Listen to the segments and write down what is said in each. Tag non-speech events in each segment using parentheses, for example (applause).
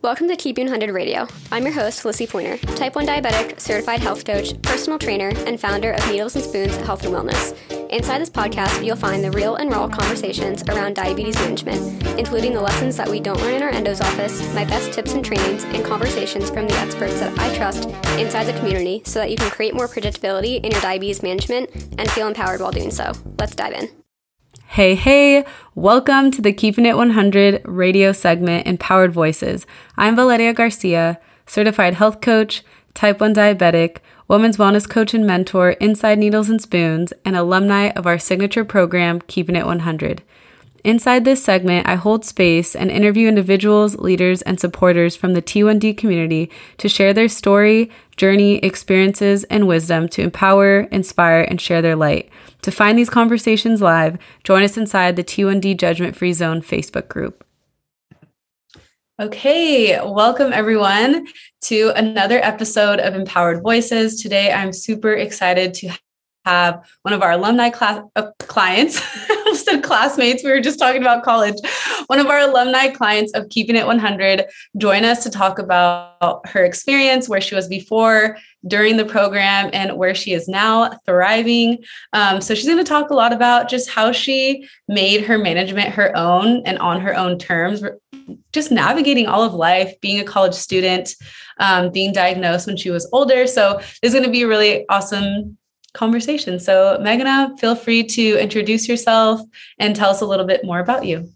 Welcome to Keeping 100 Radio. I'm your host, Lissy Pointer, type 1 diabetic, certified health coach, personal trainer, and founder of Needles and Spoons Health and Wellness. Inside this podcast, you'll find the real and raw conversations around diabetes management, including the lessons that we don't learn in our endo's office, my best tips and trainings, and conversations from the experts that I trust inside the community so that you can create more predictability in your diabetes management and feel empowered while doing so. Let's dive in. Hey, hey, welcome to the Keeping It 100 radio segment Empowered Voices. I'm Valeria Garcia, certified health coach, type 1 diabetic, women's wellness coach and mentor inside Needles and Spoons, and alumni of our signature program, Keeping It 100. Inside this segment, I hold space and interview individuals, leaders, and supporters from the T1D community to share their story, journey, experiences, and wisdom to empower, inspire, and share their light. To find these conversations live, join us inside the T1D Judgment Free Zone Facebook group. Okay, welcome everyone to another episode of Empowered Voices. Today, I'm super excited to have one of our alumni class uh, clients, (laughs) said classmates. We were just talking about college. One of our alumni clients of Keeping It 100 join us to talk about her experience, where she was before, during the program, and where she is now thriving. Um, so she's going to talk a lot about just how she made her management her own and on her own terms, just navigating all of life, being a college student, um, being diagnosed when she was older. So it's going to be a really awesome conversation. So, Meghana, feel free to introduce yourself and tell us a little bit more about you.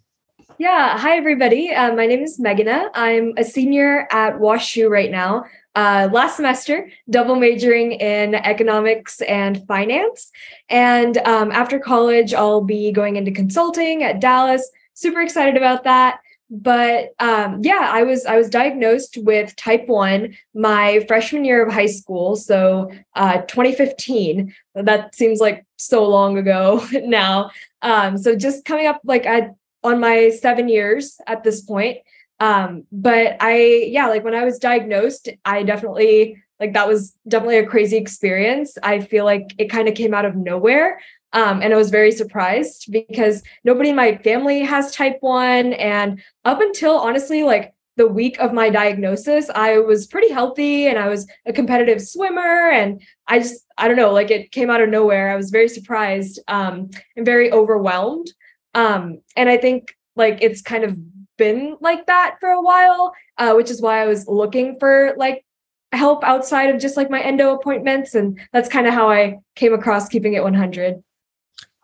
Yeah. Hi, everybody. Uh, my name is Meghana. I'm a senior at WashU right now. Uh, last semester, double majoring in economics and finance. And um, after college, I'll be going into consulting at Dallas. Super excited about that but um, yeah i was i was diagnosed with type 1 my freshman year of high school. So uh, 2015 that seems like so long ago (laughs) now. Um, so just coming up like I, on my seven years at this point. Um, but i yeah like when i was diagnosed i definitely like that was definitely a crazy experience. I feel like it kind of came out of nowhere um, and I was very surprised because nobody in my family has type 1. And up until honestly, like the week of my diagnosis, I was pretty healthy and I was a competitive swimmer. And I just, I don't know, like it came out of nowhere. I was very surprised um, and very overwhelmed. Um, and I think like it's kind of been like that for a while, uh, which is why I was looking for like help outside of just like my endo appointments. And that's kind of how I came across keeping it 100.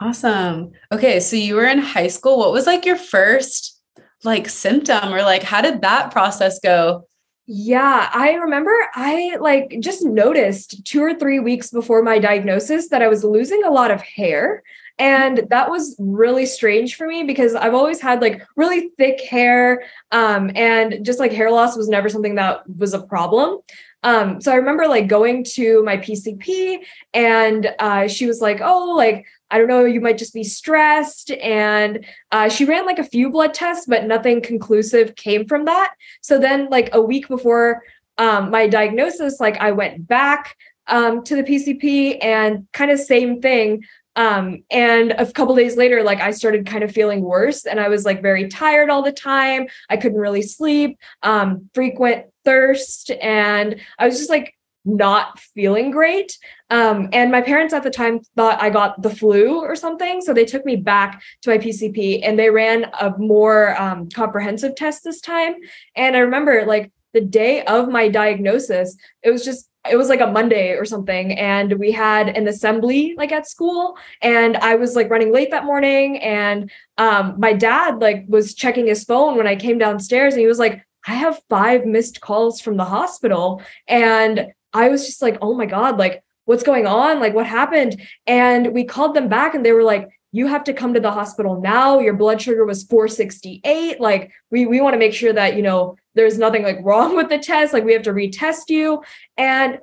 Awesome. Okay, so you were in high school. What was like your first like symptom or like how did that process go? Yeah, I remember I like just noticed 2 or 3 weeks before my diagnosis that I was losing a lot of hair. And that was really strange for me because I've always had like really thick hair um, and just like hair loss was never something that was a problem. Um, so I remember like going to my PCP and uh, she was like, oh, like, I don't know, you might just be stressed. And uh, she ran like a few blood tests, but nothing conclusive came from that. So then, like a week before um, my diagnosis, like I went back um, to the PCP and kind of same thing. Um, and a couple days later, like I started kind of feeling worse and I was like very tired all the time. I couldn't really sleep, um, frequent thirst, and I was just like not feeling great. Um, and my parents at the time thought I got the flu or something. So they took me back to my PCP and they ran a more um, comprehensive test this time. And I remember like the day of my diagnosis, it was just it was like a Monday or something, and we had an assembly like at school, and I was like running late that morning, and um, my dad like was checking his phone when I came downstairs, and he was like, "I have five missed calls from the hospital," and I was just like, "Oh my god, like what's going on? Like what happened?" And we called them back, and they were like, you have to come to the hospital now. Your blood sugar was 468 like we we want to make sure that you know there's nothing like wrong (laughs) with the test. Like we have to retest you. And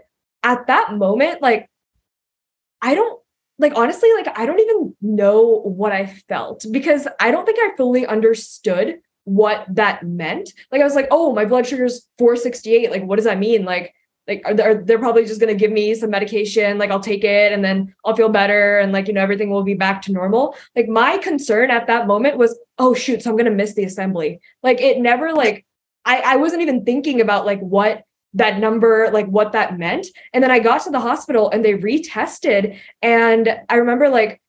at that moment like i don't like honestly like i don't even know what i felt because i don't think i fully understood what that meant. Like i was like oh my blood sugar is 468 like what does that mean? Like like are they're, probably just going to give me some medication like i'll take it and then i'll feel better and like you know everything will be back to normal like my concern at that moment was oh shoot so i'm going to miss the assembly like it never like I, I wasn't even thinking about like what that number, like what that meant. And then I got to the hospital and they retested. And I remember like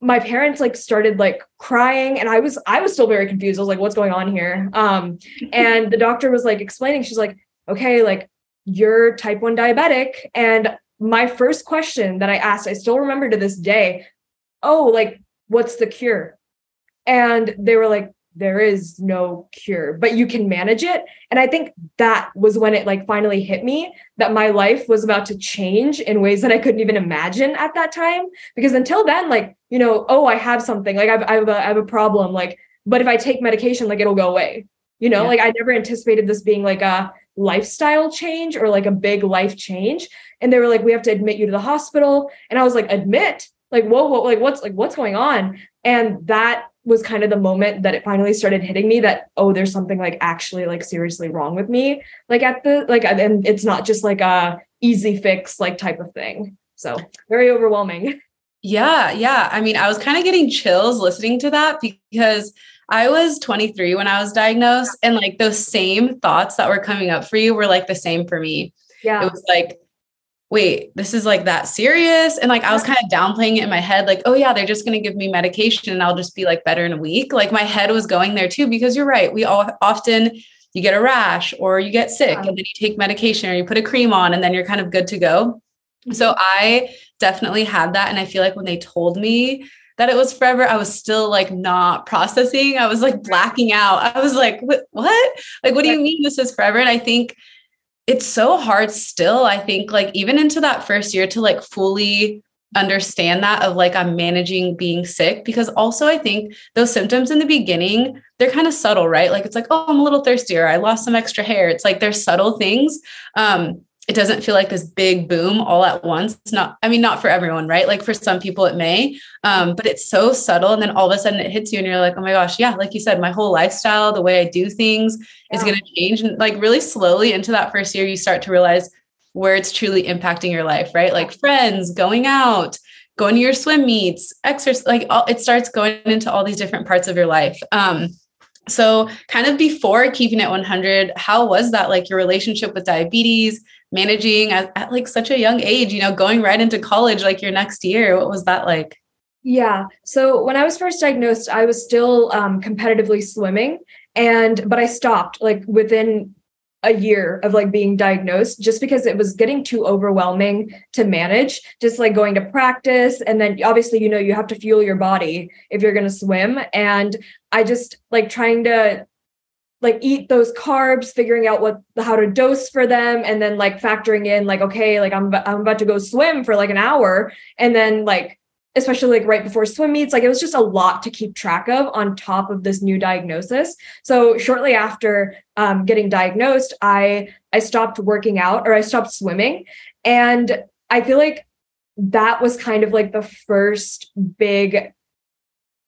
my parents like started like crying and I was I was still very confused. I was like, what's going on here? Um, and the doctor was like explaining, she's like, okay, like you're type 1 diabetic. And my first question that I asked, I still remember to this day, oh, like, what's the cure? And they were like, there is no cure, but you can manage it. And I think that was when it like finally hit me that my life was about to change in ways that I couldn't even imagine at that time. Because until then, like, you know, oh, I have something, like I've, I have, a, I have a problem, like, but if I take medication, like it'll go away. You know, yeah. like I never anticipated this being like a lifestyle change or like a big life change. And they were like, we have to admit you to the hospital. And I was like, admit? Like, whoa, whoa, like what's like what's going on? And that was kind of the moment that it finally started hitting me that oh there's something like actually like seriously wrong with me like at the like and it's not just like a easy fix like type of thing so very overwhelming yeah yeah i mean i was kind of getting chills listening to that because i was 23 when i was diagnosed and like those same thoughts that were coming up for you were like the same for me yeah it was like wait, this is like that serious. And like I was kind of downplaying it in my head, like, oh yeah, they're just going to give me medication and I'll just be like better in a week. Like my head was going there too, because you're right. We all often you get a rash or you get sick and then you take medication or you put a cream on and then you're kind of good to go. So mm-hmm. I definitely had that. And I feel like when they told me that it was forever, I was still like not processing. I was like blacking out. I was like, what? Like, what do you mean this is forever? And I think it's so hard still i think like even into that first year to like fully understand that of like i'm managing being sick because also i think those symptoms in the beginning they're kind of subtle right like it's like oh i'm a little thirstier i lost some extra hair it's like they're subtle things um it doesn't feel like this big boom all at once. It's not, I mean, not for everyone, right? Like for some people it may, um, but it's so subtle. And then all of a sudden it hits you and you're like, oh my gosh, yeah, like you said, my whole lifestyle, the way I do things yeah. is going to change. And like really slowly into that first year, you start to realize where it's truly impacting your life, right? Like friends, going out, going to your swim meets, exercise, like all, it starts going into all these different parts of your life. Um, so kind of before keeping it 100, how was that like your relationship with diabetes? Managing at, at like such a young age, you know, going right into college like your next year. What was that like? Yeah. So when I was first diagnosed, I was still um, competitively swimming, and but I stopped like within a year of like being diagnosed just because it was getting too overwhelming to manage just like going to practice and then obviously you know you have to fuel your body if you're going to swim and i just like trying to like eat those carbs figuring out what how to dose for them and then like factoring in like okay like i'm i'm about to go swim for like an hour. And then like especially like right before swim meets like it was just a lot to keep track of on top of this new diagnosis. So shortly after um, getting diagnosed i i stopped working out or i stopped swimming. And i feel like that was kind of like the first big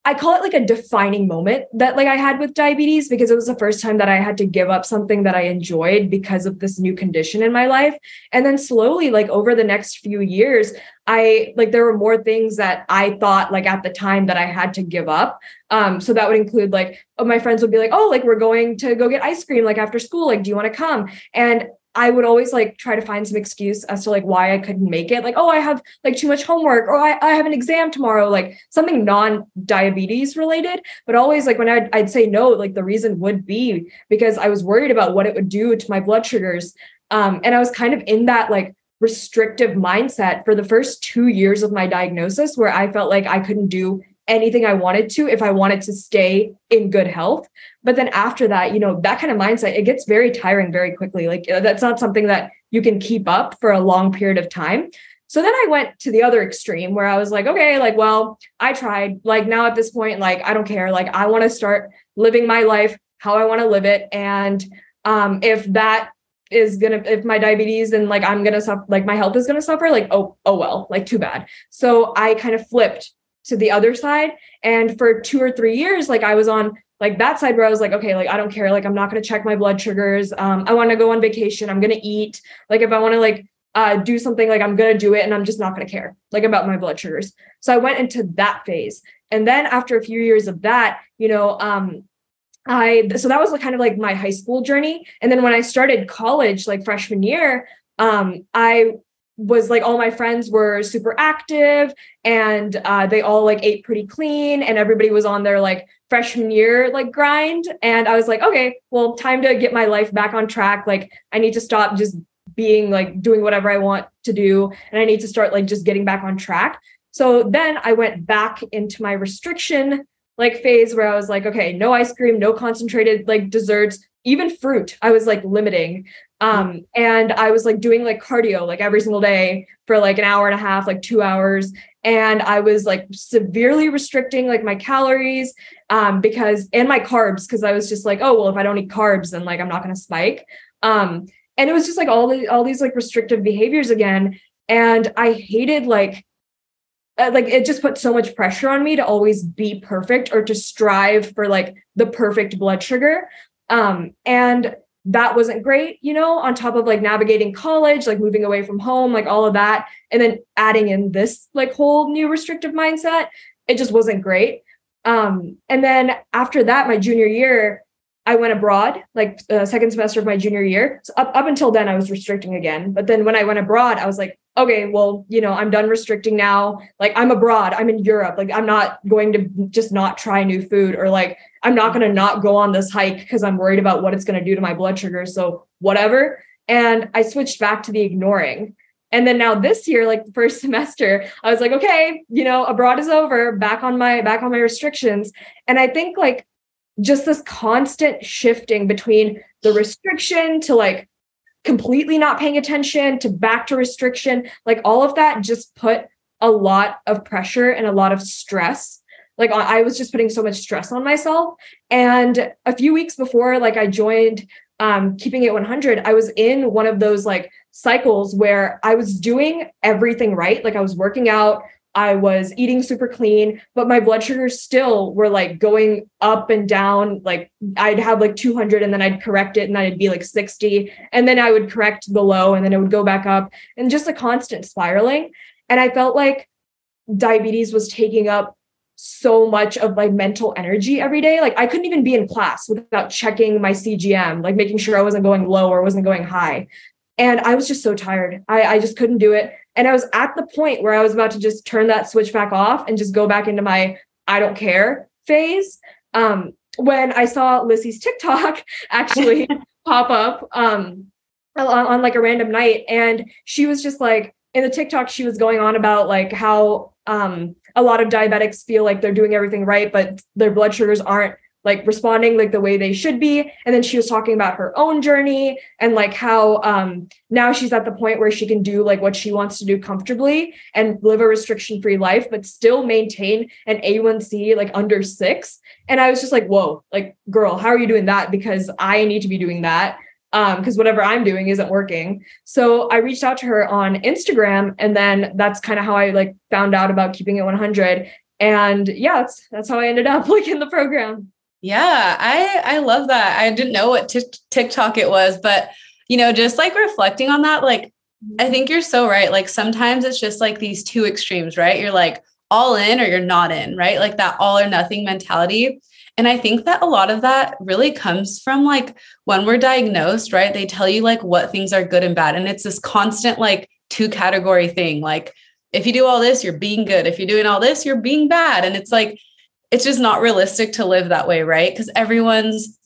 I call it like a defining moment that like I had with diabetes because it was the first time that I had to give up something that I enjoyed because of this new condition in my life. And then slowly like over the next few years, I like there were more things that I thought like at the time that I had to give up. Um so that would include like oh, my friends would be like, "Oh, like we're going to go get ice cream like after school, like do you want to come?" And I would always like try to find some excuse as to like why I couldn't make it. Like, oh, I have like too much homework or I, I have an exam tomorrow, like something non-diabetes related. But always like when I'd, I'd say no, like the reason would be because I was worried about what it would do to my blood sugars. Um, and I was kind of in that like restrictive mindset for the first two years of my diagnosis where I felt like I couldn't do anything I wanted to if I wanted to stay in good health. But then after that, you know, that kind of mindset, it gets very tiring very quickly. Like that's not something that you can keep up for a long period of time. So then I went to the other extreme where I was like, okay, like, well, I tried. Like now at this point, like, I don't care. Like, I want to start living my life how I want to live it. And um, if that is gonna if my diabetes and like i'm gonna suffer like my health is gonna suffer like oh oh well like too bad so i kind of flipped to the other side. And for two or three years, like I was on like that side where I was like, okay, like I don't care. Like I'm not going to check my blood sugars. Um, I want to go on vacation. I'm going to eat. Like if I want to like uh, do something, like I'm going to do it and I'm just not going to care like about my blood sugars. So I went into that phase. And then after a few years of that, you know, um, I so that was kind of like my high school journey. And then when I started college, like freshman year, um, I was like all my friends were super active and uh, they all like ate pretty clean and everybody was on their like freshman year like grind. And i was like okay well time to get my life back on track. Like i need to stop just being like doing whatever i want to do and i need to start like just getting back on track. So then i went back into my restriction like phase where i was like okay no ice cream no concentrated like desserts even fruit i was like limiting um and i was like doing like cardio like every single day for like an hour and a half like 2 hours. And i was like severely restricting like my calories um because and my carbs because i was just like oh well if i don't eat carbs then like i'm not going to spike. Um and it was just like all the all these like restrictive behaviors again. And i hated like uh, like it just put so much pressure on me to always be perfect or to strive for like the perfect blood sugar. Um and that wasn't great, you know, on top of like navigating college, like moving away from home, like all of that. And then adding in this like whole new restrictive mindset, it just wasn't great. Um, and then after that, my junior year, I went abroad, like the second semester of my junior year. So up, up until then, I was restricting again. But then when I went abroad, I was like, okay, well, you know, I'm done restricting now. Like I'm abroad, I'm in Europe. Like I'm not going to just not try new food or like I'm not going to not go on this hike because I'm worried about what it's going to do to my blood sugar. So whatever. And I switched back to the ignoring. And then now this year, like the first (laughs) semester, I was like, okay, you know, abroad is over, back on my back on my restrictions. And I think like just this constant shifting between the restriction to like completely not paying attention to back to restriction, like all of that just put a lot of pressure and a lot of stress. Like I was just putting so much stress on myself. And a few weeks before, like I joined um, keeping it 100, I was in one of those like cycles where I was doing everything right. Like I was working out, I was eating super clean, but my blood sugars still were like going up and down. Like I'd have like 200 and then I'd correct it and then I'd be like 60. And then I would correct the low and then it would go back up and just a constant spiraling. And I felt like diabetes was taking up so much of my mental energy every day. Like I couldn't even be in class without checking my CGM, like making sure I wasn't going low or wasn't going high. And I was just so tired. I, I just couldn't do it. And I was at the point where I was about to just turn that switch back off and just go back into my I don't care phase. Um, when I saw Lissy's TikTok (laughs) actually (laughs) pop up um, on, on like a random night, and she was just like in the TikTok, she was going on about like how um, a lot of diabetics feel like they're doing everything right, but their blood sugars aren't like responding like the way they should be. And then she was talking about her own journey and like how um now she's at the point where she can do like what she wants to do comfortably and live a restriction free life but still maintain an A1C like under 6 and I was just like whoa like girl how are you doing that? Because I need to be doing that um because whatever I'm doing isn't working. So I reached out to her on Instagram and then that's kind of how I like found out about keeping it 100 and yeah that's that's how I ended up (laughs) like in the program yeah, I I love that. I didn't know what t- TikTok it was, but you know, just like reflecting on that, like I mm-hmm. think you're so right. Like sometimes it's just like these two extremes, right? You're like all in or you're not in, right? Like that all or nothing mentality. And I think that a lot of that really comes from like when we're diagnosed, right? They tell you like what things are good and bad. And it's this constant like two category thing. Like if you do all this, you're being good. If you're doing all this, you're being bad. And it's like it's just not realistic to live that way, right? Because everyone's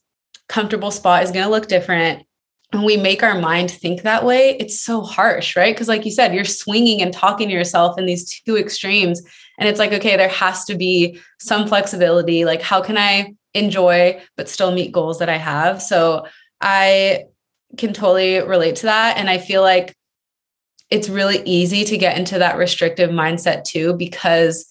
comfortable spot is going to look different. And we make our mind think that way, it's so harsh, right? Because, like you said, you're swinging and talking to yourself in these two extremes. And it's like, okay, there has to be some flexibility. Like, how can I enjoy but still meet goals that I have? So, I can totally relate to that. And I feel like it's really easy to get into that restrictive mindset too, because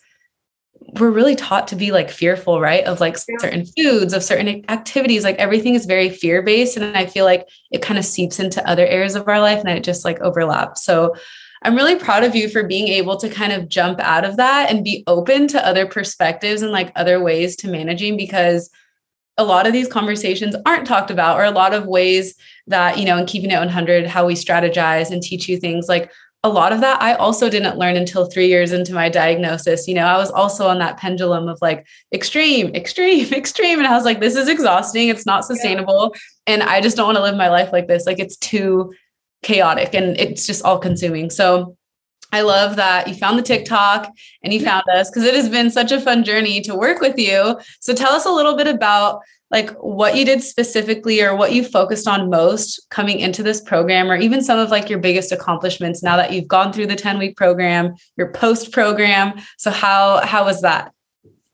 we're really taught to be like fearful, right? Of like yeah. certain foods, of certain activities. Like everything is very fear based. And I feel like it kind of seeps into other areas of our life and it just like overlaps. So I'm really proud of you for being able to kind of jump out of that and be open to other perspectives and like other ways to managing because a lot of these conversations aren't talked about or a lot of ways that, you know, in keeping it 100, how we strategize and teach you things like a lot of that I also didn't learn until three years into my diagnosis. You know, I was also on that pendulum of like extreme, extreme, (laughs) extreme. And I was like, this is exhausting. It's not sustainable. Yeah. And I just don't want to live my life like this. Like it's too chaotic and it's just all consuming. So I love that you found the TikTok and you found us because it has been such a fun journey to work with you. So tell us a little bit about like what you did specifically or what you focused on most coming into this program or even some of like your biggest accomplishments now that you've gone through the 10 week program your post program so how how was that?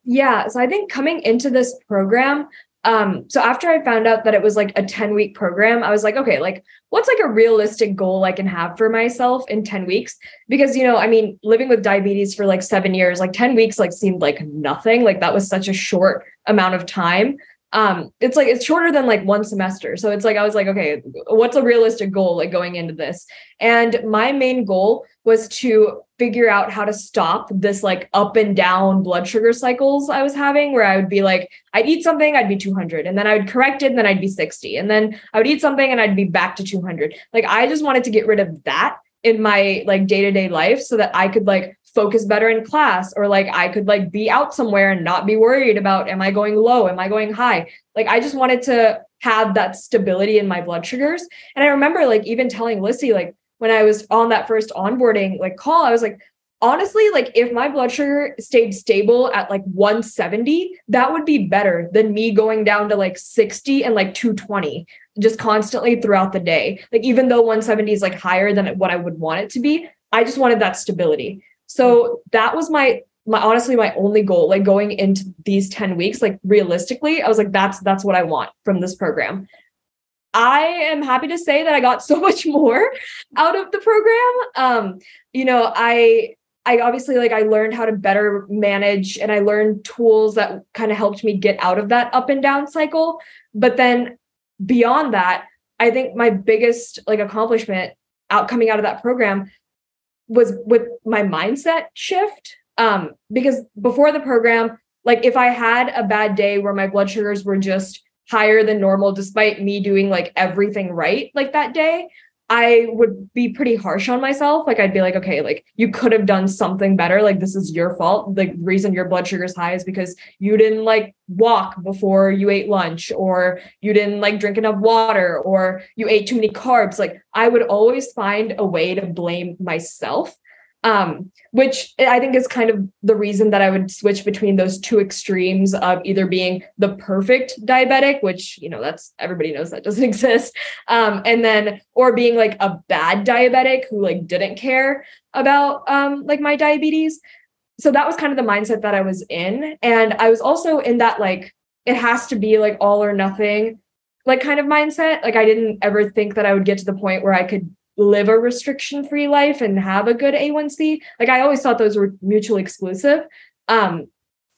Yeah so i think coming into this program um so after i found out that it was like a 10 week program i was like okay like what's like a realistic goal i can have for myself in 10 weeks? Because you know i mean living with diabetes for like 7 years like 10 weeks like seemed like nothing. Like that was such a short amount of time. Um it's like it's shorter than like one semester. So it's like i was like okay what's a realistic goal like going into this? And my main goal was to figure out how to stop this like up and down blood sugar cycles i was having where i would be like i'd eat something i'd be 200 and then i would correct it and then i'd be 60 and then i would eat something and i'd be back to 200 like i just wanted to get rid of that in my like day-to-day life so that i could like focus better in class or like I could like be out somewhere and not be worried about am I going low? Am I going high? Like I just wanted to have that stability in my blood sugars. And I remember like even telling Lissy like when I was on that first onboarding like call I was like honestly like if my blood sugar stayed stable at like 170 that would be better than me going down to like 60 and like 220 just constantly throughout the day. Like even though 170 is like higher than what I would want it to be I just wanted that stability. So mm-hmm. that was my my honestly my only goal like going into these 10 weeks like realistically I was like that's that's what I want from this program. I am happy to say that I got (laughs) so much more out of the program. Um you know, I I obviously like I learned how to better manage and I learned tools that kind of helped me get out of that up and down cycle. But then beyond that, I think my biggest like accomplishment out coming out of that program was with my mindset shift. Um, because before the program, like if I had a bad day where my blood sugars were just higher than normal, despite me doing like everything right, like that day, I would be pretty harsh on myself. Like I'd be like, okay, like you could have done something better. Like this is your fault. Like the reason your blood sugar is high is because you didn't like walk before you ate lunch or you didn't like drink enough water or you ate too many carbs. Like I would always find a way to blame myself um, which I think is kind of the reason that I would switch between those two extremes of either being the perfect diabetic, which you know that's everybody knows that doesn't (laughs) exist, um, and then or being like a bad diabetic who like didn't care about um, like my diabetes. So that was kind of the mindset that I was in, and I was also in that like it has to be like all or nothing like kind of mindset. Like I didn't ever think that I would get to the point where I could live a restriction free life and have a good A1C. Like I always thought those were mutually exclusive. Um,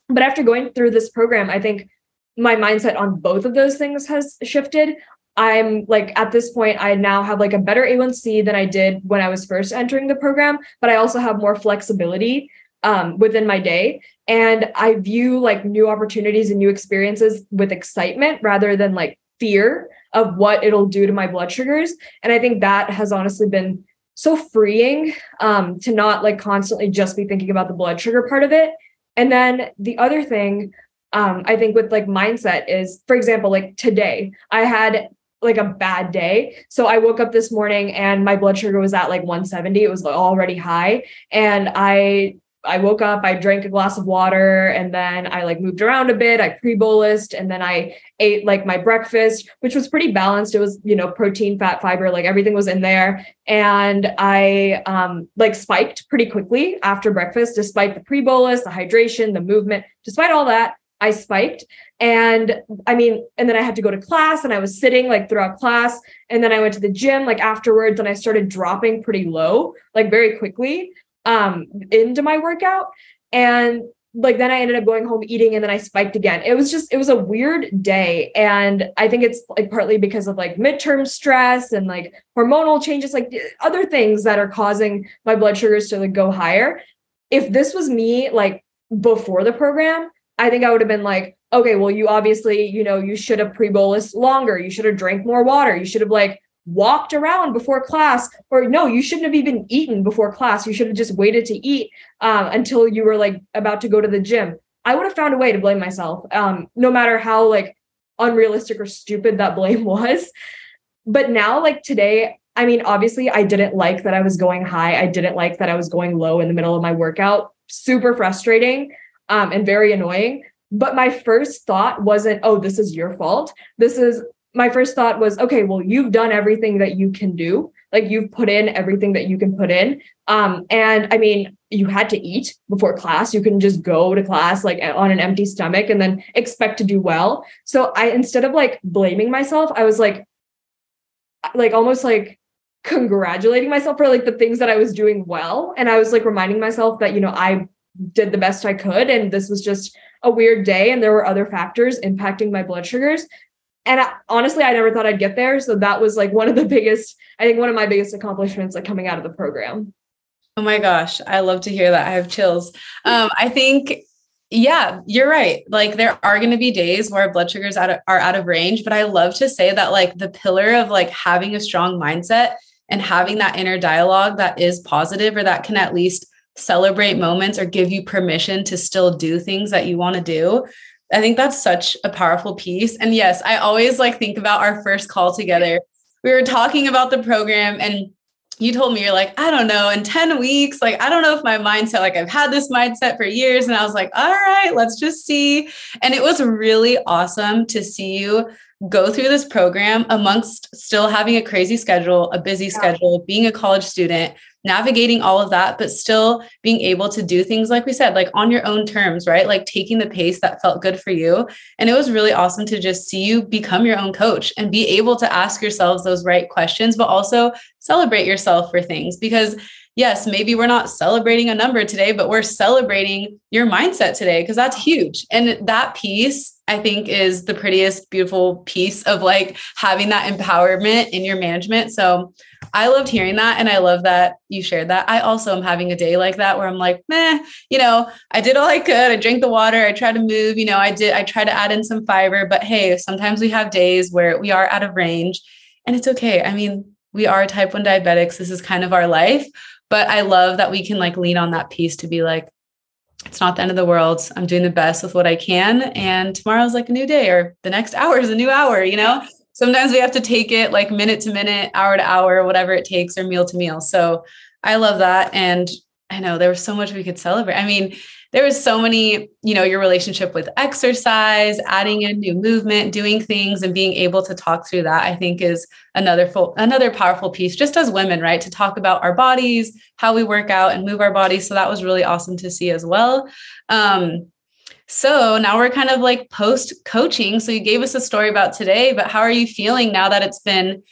but after going through this program, I think my mindset on both of those things has shifted. I'm like at this point, I now have like a better A1C than I did when I was first entering the program, but I also have more flexibility um, within my day. And I view like new opportunities and new experiences with excitement rather than like fear of what it'll do to my blood sugars. And I think that has honestly been so freeing um, to not like constantly just be thinking about the blood sugar part of it. And then the other thing um, I think with like mindset is, for example, like today I had like a bad day. So I woke up this morning and my blood sugar was at like 170. It was already high. And I I woke up, I drank a glass of water, and then I like moved around a bit. I pre bolused, and then I ate like my breakfast, which was pretty balanced. It was, you know, protein, fat, fiber, like everything was in there. And I um, like spiked pretty quickly after breakfast, despite the pre bolus, the hydration, the movement, despite all that. I spiked. And I mean, and then I had to go to class and I was sitting like throughout class. And then I went to the gym like afterwards and I started dropping pretty low, like very quickly um into my workout and like then I ended up going home eating and then I spiked again. It was just it was a weird day and I think it's like partly because of like midterm stress and like hormonal changes like other things that are causing my blood sugars to like go higher. If this was me like before the program, I think I would have been like, okay, well you obviously, you know, you should have pre-bolus longer. You should have drank more water. You should have like walked around before class or no you shouldn't have even eaten before class. You should have just waited to eat um, until you were like about to go to the gym. I would have found a way to blame myself um, no matter how like unrealistic or stupid that blame (laughs) was. But now like today i mean obviously i didn't like that i was going high. I didn't like that i was going low in the middle of my workout. Super frustrating um, and very annoying. But my first thought wasn't oh this is your fault. This is my first thought was okay well you've done everything that you can do. Like you've put in everything that you can put in. Um and i mean you had to eat before class. You couldn't just go to class like on an empty stomach and then expect to do well. So i instead of like blaming myself i was like like almost like congratulating myself for like the things that i was doing well. And i was like reminding myself that you know i did the best i could. And this was just a weird day. And there were other factors impacting my blood sugars and I, honestly i never thought i'd get there. So that was like one of the biggest i think one of my biggest accomplishments like coming out of the program. Oh my gosh. I love to hear that. I have chills. Um, i think yeah you're right. Like there are going to be days where blood sugars out of, are out of range but i love to say that like the pillar of like having a strong mindset and having that inner dialogue that is positive or that can at least celebrate moments or give you permission to still do things that you want to do I think that's such a powerful piece. And yes, I always like think about our first call together. We were talking about the program and you told me you're like, I don't know, in 10 weeks, like I don't know if my mindset, like I've had this mindset for years. And I was like, all right, let's just see. And it was really awesome to see you go through this program amongst still having a crazy schedule, a busy yeah. schedule, being a college student, navigating all of that, but still being able to do things like we said, like on your own terms, right? Like taking the pace that felt good for you. And it was really awesome to just see you become your own coach and be able to ask yourselves those right questions, but also celebrate yourself for things because yes, maybe we're not celebrating a number today, but we're celebrating your mindset today because that's huge. And that piece, I think, is the prettiest, beautiful piece of like having that empowerment in your management. So I loved hearing that. And I love that you shared that. I also am having a day like that where I'm like, meh, you know, I did all I could. I drank the water. I tried to move, you know, I did, I tried to add in some fiber, but hey, sometimes we have days where we are out of range and it's okay. I mean, we are type 1 diabetics. This is kind of our life. But I love that we can like lean on that piece to be like, it's not the end of the world. I'm doing the best with what I can. And tomorrow's like a new day, or the next (laughs) hour is a new hour, you know? Sometimes we have to take it like minute to minute, hour to hour, whatever it takes, or meal to meal. So I love that. And I know there was so much we could celebrate. I mean, there was so many, you know, your relationship with exercise, adding in new movement, doing things and being able to talk through that, I think is another full, another powerful piece just as women, right? To talk about our bodies, how we work out and move our bodies. So that was really awesome to see as well. Um, so now we're kind of like post coaching. So you gave us a story about today, but how are you feeling now that it's been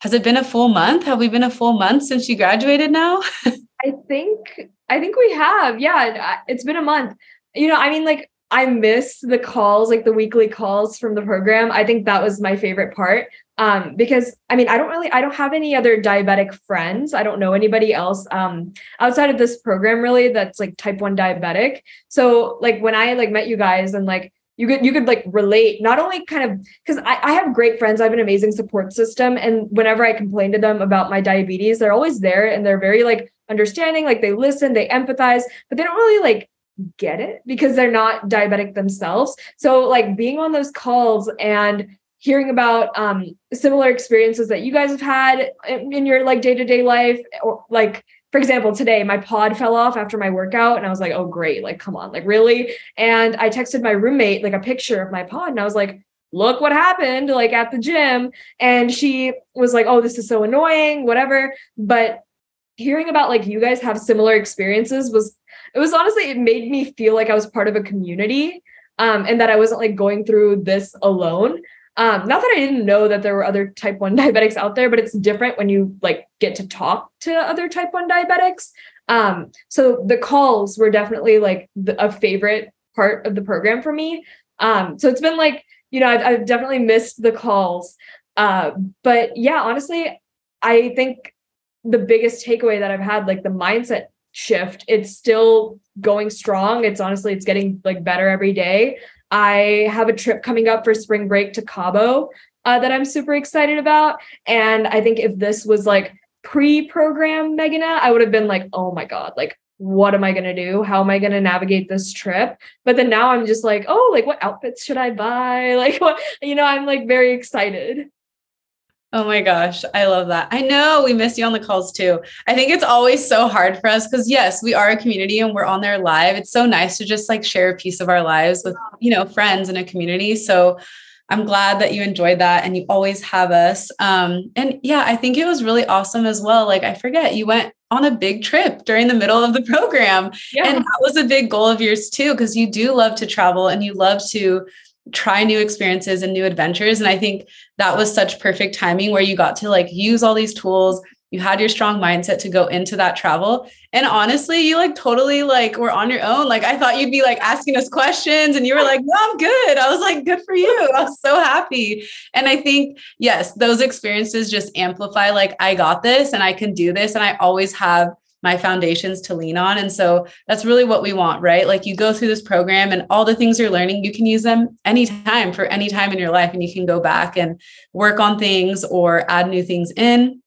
has it been a full month? Have we been a full month since you graduated now? (laughs) I think I think we have. Yeah, it's been a month. You know, I mean like I miss the calls, like the weekly calls from the program. I think that was my favorite part. Um, because I mean, I don't really, I don't have any other diabetic friends. I don't know anybody else um, outside of this program really that's like type one diabetic. So like when I like met you guys and like you could you could like relate not only kind of because I, I have great friends i have an amazing support system and whenever i complain to them about my diabetes they're always there and they're very like understanding like they listen they empathize but they don't really like get it because they're not diabetic themselves. So like being on those calls and hearing about um similar experiences that you guys have had in, in your like day-to-day life or like for example, today my pod fell off after my workout, and I was like, oh, great. Like, come on, like, really? And I texted my roommate like a picture of my pod, and I was like, look what happened, like at the gym. And she was like, oh, this is so annoying, whatever. But hearing about like you guys have similar experiences was, it was honestly, it made me feel like I was part of a community um, and that I wasn't like going through this alone. Um, not that I didn't know that there were other type 1 (laughs) diabetics out there, but it's different when you like get to talk to other type 1 diabetics. Um, so the calls were definitely like the, a favorite part of the program for me. Um, so it's been like, you know, I've, I've definitely missed the calls. Uh, but yeah, honestly, I think the biggest takeaway that I've had, like the mindset shift, it's still going strong. It's honestly, it's getting like better every day. I have a trip coming up for spring break to Cabo uh, that I'm super excited about. And I think if this was like pre-program Meghana, I would have been like, oh my God, like what am I going to do? How am I going to navigate this trip? But then now I'm just like, oh, like what outfits should I buy? (laughs) Like what, you know, I'm like very excited. Oh my gosh, I love that. I know we miss you on the calls too. I think it's always so hard for us because yes, we are a community and we're on there live. It's so nice to just like share a piece of our lives with, you know, friends in a community. So I'm glad that you enjoyed that and you always have us. Um, and yeah, I think it was really awesome as well. Like I forget, you went on a big trip during the middle of the program. Yeah. And that was a big goal of yours too, because you do love to travel and you love to try new experiences and new adventures. And I think that was such perfect timing where you got to like use all these tools. You had your strong mindset to go into that travel. And honestly you like totally like were on your own. Like i thought you'd be like asking us questions and you were like no i'm good. I was like good for you. I was so happy. And i think yes those experiences just amplify like i got this and i can do this and i always have my foundations to lean on. And so that's really what we want, right? Like you go through this program and all the things you're learning, you can use them anytime for any time in your life. And you can go back and work on things or add new things in.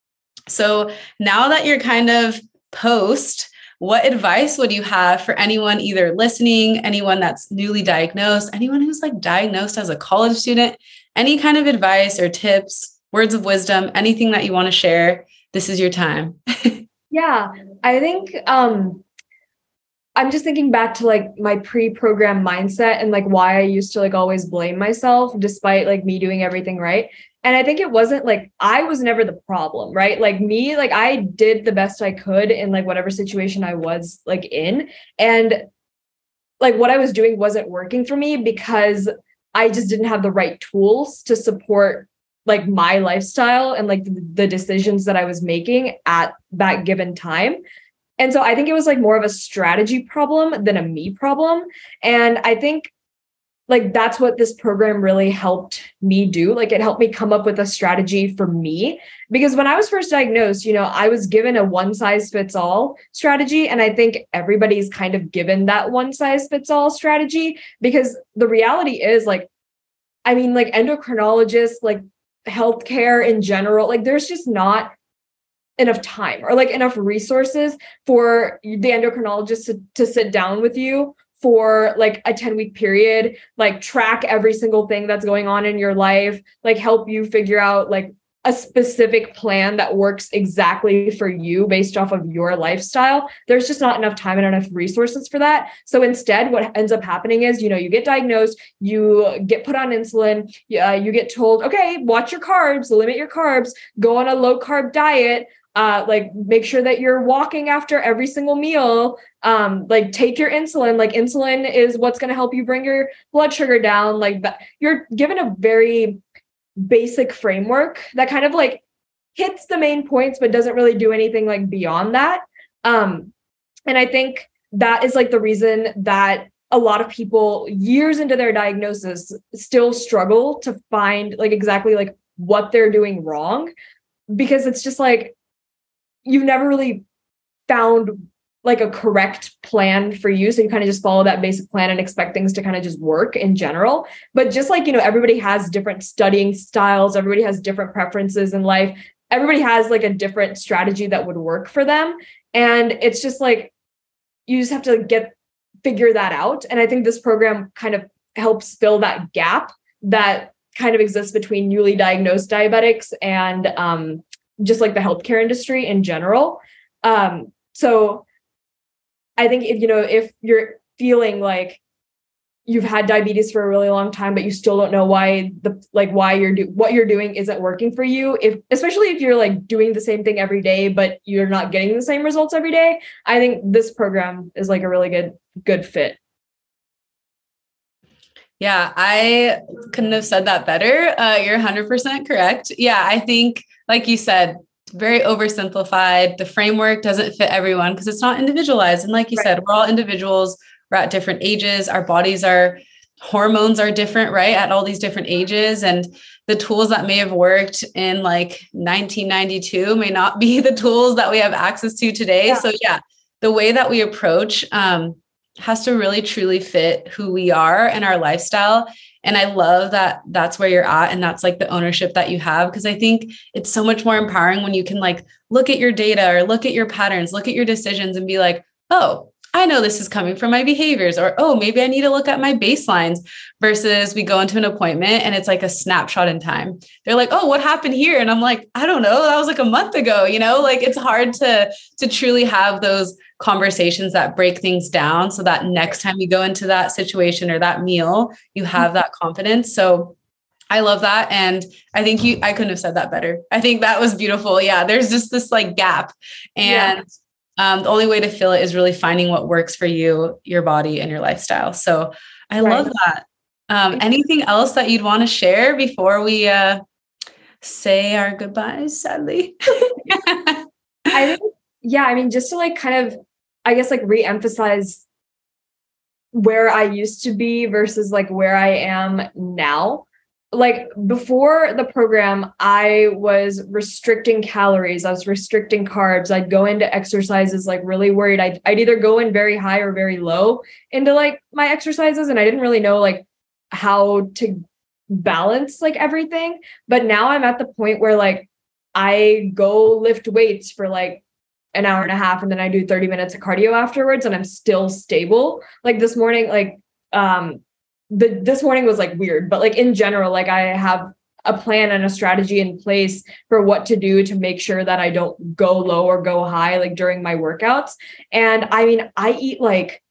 So now that you're kind of post, what advice would you have for anyone either listening, anyone that's newly diagnosed, anyone who's like diagnosed as a college student? Any kind of advice or tips, words of wisdom, anything that you want to share? This is your time. (laughs) yeah, I think um I'm just thinking back to like my pre-program mindset and like why I used to like always blame myself despite like me doing everything right. And I think it wasn't like I was never the problem, right? Like me, like I did the best I could in like whatever situation I was like in. And like what I was doing wasn't working for me because I just didn't have the right tools to support like my lifestyle and like the decisions that I was making at that given time. And so I think it was like more of a strategy problem than a me problem. And I think like that's what this program really helped me do like it helped me come up with a strategy for me because when i was first diagnosed you know i was given a one size fits all strategy and i think everybody's kind of given that one size fits all strategy because the reality is like i mean like endocrinologists like healthcare in general like there's just not enough time or like enough resources for the endocrinologist to, to sit down with you for like a 10 week period, like track every single thing that's going on in your life, like help you figure out like a specific plan that works exactly for you based off of your lifestyle. There's just not enough time and enough resources for that. So instead, what ends up happening is, you know, you get diagnosed, you get put on insulin, uh, you get told, okay, watch your carbs, limit your carbs, go on a low carb diet, uh, like make sure that you're walking after every single meal um, like take your insulin like insulin is what's going to help you bring your blood sugar down like that you're given a very basic framework that kind of like hits the main points but doesn't really do anything like beyond that. Um, and i think that is like the reason that a lot of people years into their diagnosis still struggle to find like exactly like what they're doing wrong because it's just like you've never really found like a correct plan for you. So you kind of just follow that basic plan and expect things to kind of just work in general. But just like you know everybody has different studying styles everybody has different preferences in life everybody has like a different strategy that would work for them. And it's just like you just have to get figure that out. And i think this program kind of helps fill that gap that kind of exists between newly diagnosed diabetics and um, just like the healthcare industry in general. Um, so I think if you know if you're feeling like you've had diabetes for a really long time but you still don't know why the like why you're do what you're doing isn't working for you if especially if you're like doing the same thing every day but you're not getting the same results every day i think this program is like a really good good fit. Yeah i couldn't have said that better. Uh, you're 100% correct. Yeah i think like you said, very oversimplified. The framework doesn't fit everyone because it's not individualized. And like you right. said, we're all individuals, we're at different ages, our bodies are hormones are different, right? At all these different ages. And the tools that may have worked in like 1992 may not be the tools that we have access to today. Yeah. So, yeah, the way that we approach um, has to really truly fit who we are and our lifestyle. And I love that that's where you're at and that's like the ownership that you have because I think it's so much more empowering when you can like look at your data or look at your patterns, look at your decisions and be like, "Oh, I know this is coming from my behaviors, or oh, maybe I need to look at my baselines versus we go into an appointment and it's like a snapshot in time. They're like, oh, what happened here? And I'm like, I don't know. That was like a month ago, you know, like it's hard to to truly have those conversations that break things down so that next time you go into that situation or that meal, you have mm-hmm. that confidence. So I love that. And I think you, I couldn't have said that better. I think that was beautiful. Yeah. There's just this like gap. And yeah um, the only way to fill it is really finding what works for you, your body, and your lifestyle. So I right. love that. Um, anything else that you'd want to share before we uh, say our goodbyes, sadly? (laughs) (laughs) I think, yeah, I mean, just to like kind of, I guess, like re emphasize where I used to be versus like where I am now like before the program, I was restricting calories, I was restricting carbs. I'd go into exercises like really worried. I'd, I'd either go in very high or very low into like my exercises, and I didn't really know like how to balance like everything. But now I'm at the point where like I go lift weights for like an hour and a half and then I do 30 minutes of cardio afterwards and I'm still stable. Like this morning, like um the this morning was like weird, but like in general, like I have a plan and a strategy in place for what to do to make sure that I don't go low or go high like during my workouts. And I mean, I eat like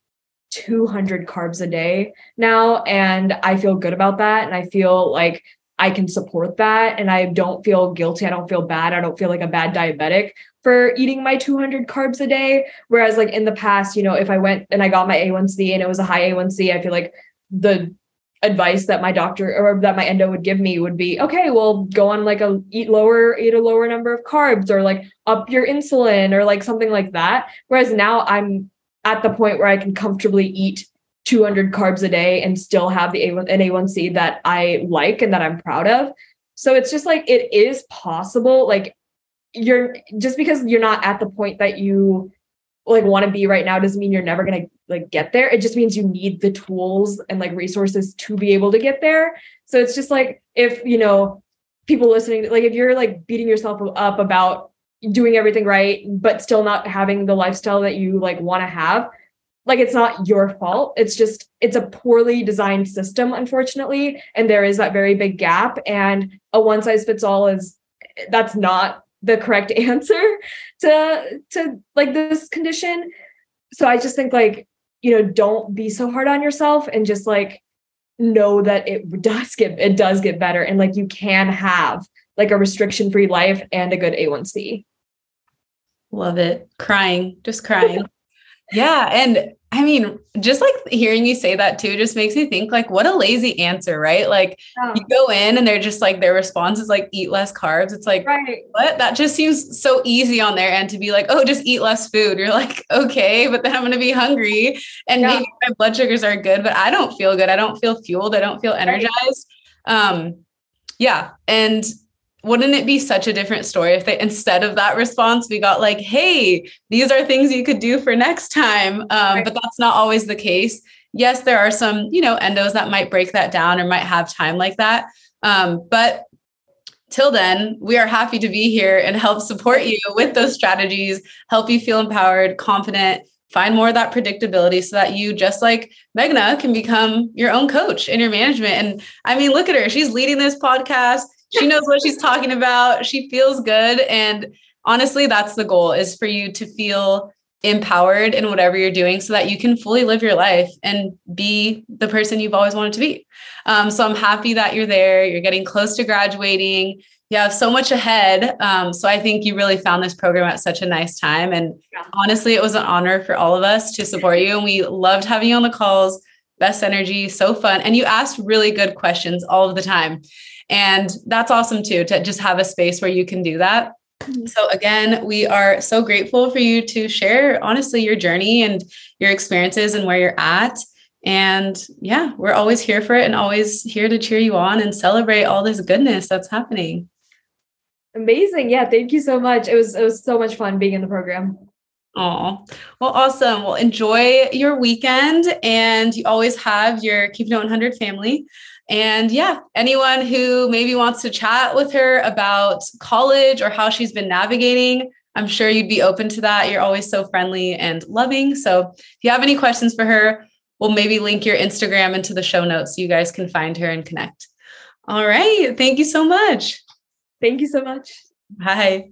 200 carbs a day now and I feel good about that and I feel like I can support that and I don't feel guilty. I don't feel bad. I don't feel like a bad diabetic for eating my 200 carbs a day. Whereas, like in the past, you know, if I went and I got my A1C and it was a high A1C, I feel like the advice that my doctor or that my endo would give me would be okay well go on like a eat lower eat a lower number of carbs or like up your insulin or like something like that whereas now i'm at the point where i can comfortably eat 200 carbs a day and still have the A1, an A1C that I like and that I'm proud of. So it's just like it is possible. Like you're just because you're not at the point that you like want to be right now doesn't mean you're never going to like get there it just means you need the tools and like resources to be able to get there so it's just like if you know people listening like if you're like beating yourself up about doing everything right but still not having the lifestyle that you like want to have like it's not your fault. It's just it's a poorly designed system unfortunately and there is that very big gap and a one size fits all is that's not the correct (laughs) answer to to like this condition. So i just think like you know don't be so hard on yourself and just like know that it (laughs) does get it does get better and like you can have like a restriction free life and a good a1c love it. Crying. Just crying. (laughs) Yeah and I mean, just like hearing you say that too, just makes me think like, what a lazy answer, right? Like yeah. you go in and they're just like, their response is like, eat less carbs. It's like, right. what? That just seems so easy on their end to be like, oh, just eat less food. You're like, (laughs) okay, but then I'm going to be hungry and yeah. maybe my blood sugars are good, but I don't feel good. I don't feel fueled. I don't feel energized. Right. Um, yeah. And wouldn't it be such a different story if they instead of that response we got like hey these are things you could do for next time. Um, right. but that's not always the case. Yes there are some you know endos that might break that down or might have time like that. Um, but till then we are happy to be here and help support you with those strategies help you feel empowered confident find more of that predictability so that you just like Meghna can become your own coach in your management. And i mean look at her. She's leading this podcast she knows what she's talking about. She feels good. And honestly, that's the goal is for you to feel empowered in whatever you're doing so that you can fully live your life and be the person you've always wanted to be. Um, so I'm happy that you're there. You're getting close to graduating. You have so much ahead. Um, so I think you really found this program at such a nice time. And honestly, it was an honor for all of us to support you. And we loved having you on the calls. Best energy, so fun. And you asked really good questions all of the time. And that's awesome too, to just have a space where you can do that. Mm-hmm. So, again, we are so grateful for you to share, honestly, your journey and your experiences and where you're at. And yeah, we're always here for it and always here to cheer you on and celebrate all this goodness that's happening. Amazing. Yeah. Thank you so much. It was, it was so much fun being in the program. Oh, well, awesome. Well, enjoy your weekend and you always have your Keep It 100 family And yeah, anyone who maybe wants to chat with her about college or how she's been navigating, I'm sure you'd be open to that. You're always so friendly and loving. So if you have any questions for her, we'll maybe link your Instagram into the show notes so you guys can find her and connect. All right. Thank you so much. Thank you so much. Bye.